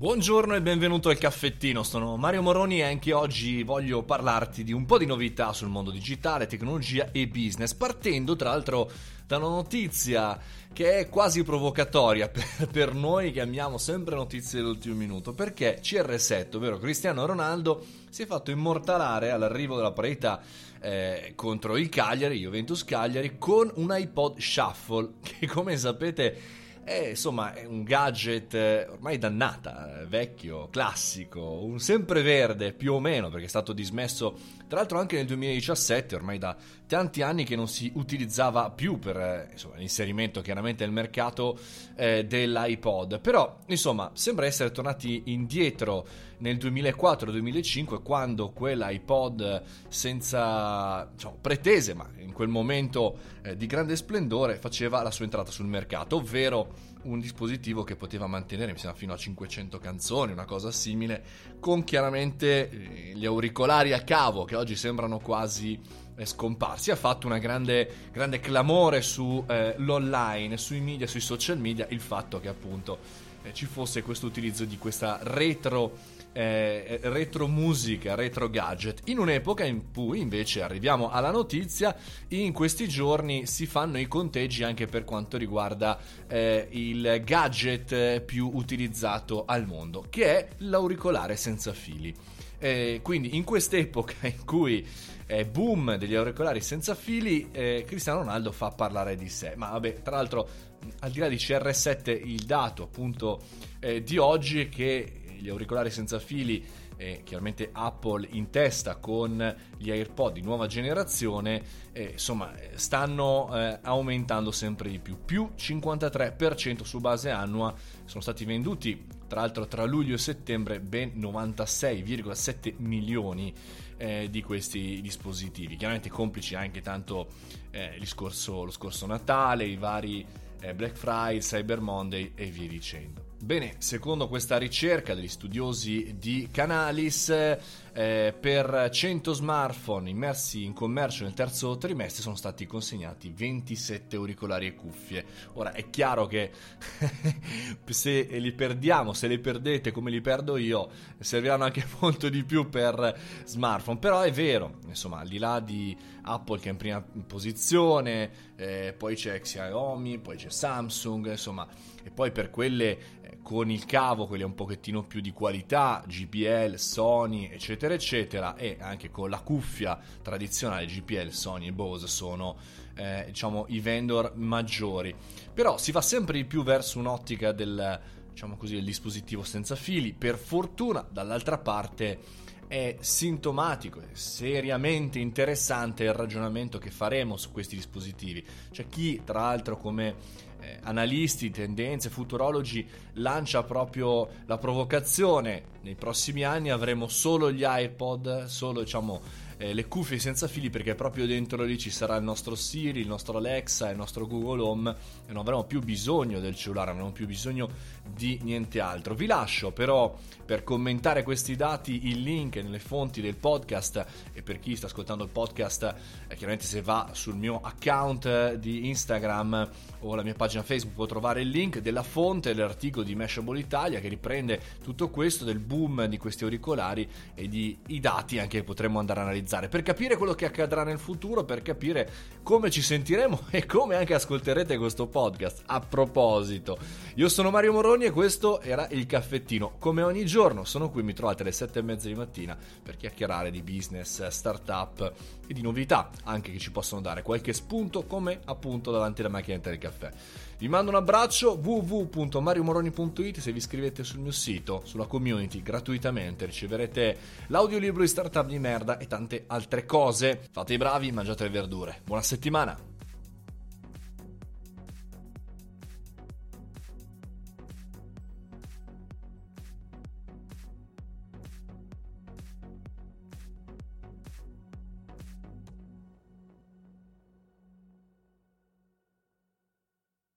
Buongiorno e benvenuto al caffettino, sono Mario Moroni e anche oggi voglio parlarti di un po' di novità sul mondo digitale, tecnologia e business, partendo tra l'altro da una notizia che è quasi provocatoria per, per noi che amiamo sempre notizie dell'ultimo minuto, perché CR7, ovvero Cristiano Ronaldo, si è fatto immortalare all'arrivo della parità eh, contro il Cagliari, Juventus Cagliari, con un iPod Shuffle, che come sapete è insomma è un gadget eh, ormai dannata, eh, vecchio, classico, un sempreverde più o meno perché è stato dismesso tra l'altro anche nel 2017, ormai da tanti anni che non si utilizzava più per eh, insomma, l'inserimento chiaramente nel mercato eh, dell'iPod. Però insomma sembra essere tornati indietro nel 2004-2005 quando quell'iPod senza diciamo, pretese ma in quel momento eh, di grande splendore faceva la sua entrata sul mercato, ovvero un dispositivo che poteva mantenere mi sembra fino a 500 canzoni, una cosa simile, con chiaramente eh, gli auricolari a cavo che oggi sembrano quasi eh, scomparsi. Ha fatto una grande, grande clamore sull'online, eh, sui media, sui social media, il fatto che appunto eh, ci fosse questo utilizzo di questa retro eh, retro musica, retro gadget, in un'epoca in cui invece arriviamo alla notizia, in questi giorni si fanno i conteggi anche per quanto riguarda eh, il gadget più utilizzato al mondo, che è l'auricolare senza fili. Eh, quindi in quest'epoca in cui è boom degli auricolari senza fili, eh, Cristiano Ronaldo fa parlare di sé. Ma vabbè, tra l'altro, al di là di CR7, il dato appunto eh, di oggi è che gli auricolari senza fili e chiaramente Apple in testa con gli AirPod di nuova generazione, eh, insomma, stanno eh, aumentando sempre di più. Più 53% su base annua sono stati venduti, tra l'altro tra luglio e settembre, ben 96,7 milioni eh, di questi dispositivi. Chiaramente complici anche tanto eh, scorso, lo scorso Natale, i vari eh, Black Friday, Cyber Monday e via dicendo. Bene, secondo questa ricerca degli studiosi di Canalis, eh, per 100 smartphone immersi in commercio nel terzo trimestre sono stati consegnati 27 auricolari e cuffie. Ora è chiaro che se li perdiamo, se li perdete come li perdo io, serviranno anche molto di più per smartphone. Però è vero, insomma, al di là di Apple che è in prima posizione, eh, poi c'è Xiaomi, poi c'è Samsung, insomma, e poi per quelle con il cavo, quelle un pochettino più di qualità, GPL, Sony, eccetera, eccetera, e anche con la cuffia tradizionale GPL, Sony e Bose sono eh, diciamo i vendor maggiori. Però si va sempre di più verso un'ottica del diciamo così, del dispositivo senza fili. Per fortuna, dall'altra parte è sintomatico, è seriamente interessante il ragionamento che faremo su questi dispositivi. C'è chi, tra l'altro, come eh, analisti, tendenze, futurologi, lancia proprio la provocazione. Nei prossimi anni avremo solo gli iPod, solo diciamo eh, le cuffie senza fili perché proprio dentro lì ci sarà il nostro Siri, il nostro Alexa, il nostro Google Home e non avremo più bisogno del cellulare, non avremo più bisogno di niente altro. Vi lascio però per commentare questi dati il link nelle fonti del podcast e per chi sta ascoltando il podcast eh, chiaramente se va sul mio account di Instagram o la mia pagina Facebook può trovare il link della fonte dell'articolo di Mashable Italia che riprende tutto questo del boom di questi auricolari e di i dati anche che potremmo andare a analizzare analizzare, per capire quello che accadrà nel futuro, per capire come ci sentiremo e come anche ascolterete questo podcast. A proposito, io sono Mario Moroni e questo era il caffettino. Come ogni giorno sono qui, mi trovate alle 7 e mezza di mattina per chiacchierare di business, startup e di novità, anche che ci possono dare qualche spunto come appunto davanti alla macchinetta del caffè. Vi mando un abbraccio www.mariomoroni.it se vi iscrivete sul mio sito, sulla community gratuitamente riceverete l'audiolibro di startup di merda e tante altre cose. Fate i bravi, mangiate le verdure. Buona settimana!